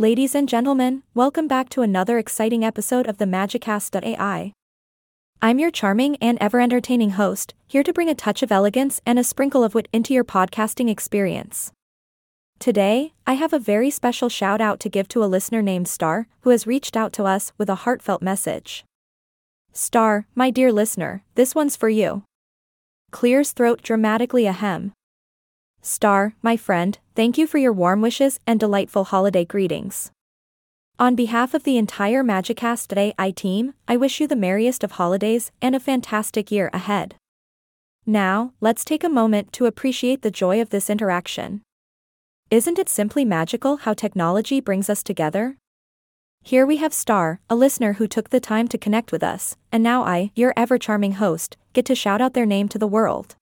Ladies and gentlemen, welcome back to another exciting episode of the Magicast.ai. I'm your charming and ever entertaining host, here to bring a touch of elegance and a sprinkle of wit into your podcasting experience. Today, I have a very special shout out to give to a listener named Star, who has reached out to us with a heartfelt message. Star, my dear listener, this one's for you. Clears throat dramatically ahem. Star, my friend, thank you for your warm wishes and delightful holiday greetings. On behalf of the entire Magicast AI team, I wish you the merriest of holidays and a fantastic year ahead. Now, let's take a moment to appreciate the joy of this interaction. Isn't it simply magical how technology brings us together? Here we have Star, a listener who took the time to connect with us, and now I, your ever charming host, get to shout out their name to the world.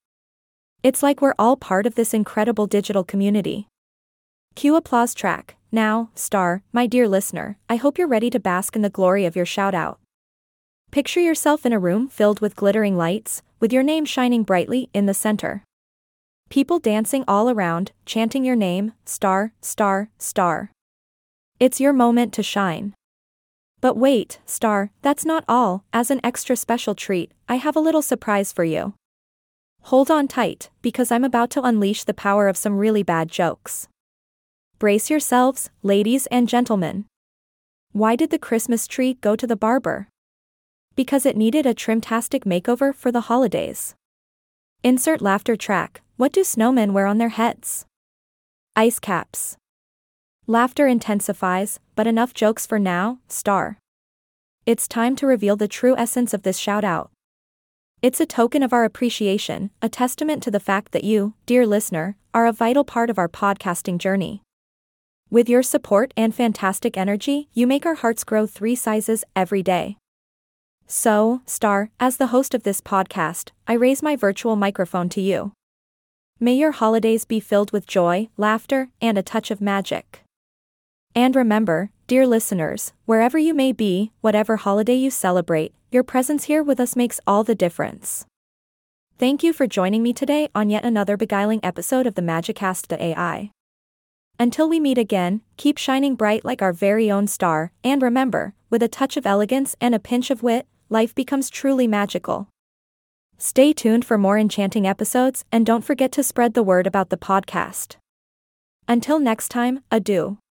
It's like we're all part of this incredible digital community. Cue applause track. Now, Star, my dear listener, I hope you're ready to bask in the glory of your shout out. Picture yourself in a room filled with glittering lights, with your name shining brightly in the center. People dancing all around, chanting your name, Star, Star, Star. It's your moment to shine. But wait, Star, that's not all, as an extra special treat, I have a little surprise for you. Hold on tight, because I'm about to unleash the power of some really bad jokes. Brace yourselves, ladies and gentlemen. Why did the Christmas tree go to the barber? Because it needed a trimtastic makeover for the holidays. Insert laughter track. What do snowmen wear on their heads? Ice caps. Laughter intensifies, but enough jokes for now, star. It's time to reveal the true essence of this shout out. It's a token of our appreciation, a testament to the fact that you, dear listener, are a vital part of our podcasting journey. With your support and fantastic energy, you make our hearts grow three sizes every day. So, Star, as the host of this podcast, I raise my virtual microphone to you. May your holidays be filled with joy, laughter, and a touch of magic. And remember, dear listeners, wherever you may be, whatever holiday you celebrate, your presence here with us makes all the difference. Thank you for joining me today on yet another beguiling episode of the Magicast.ai. Until we meet again, keep shining bright like our very own star, and remember, with a touch of elegance and a pinch of wit, life becomes truly magical. Stay tuned for more enchanting episodes and don't forget to spread the word about the podcast. Until next time, adieu.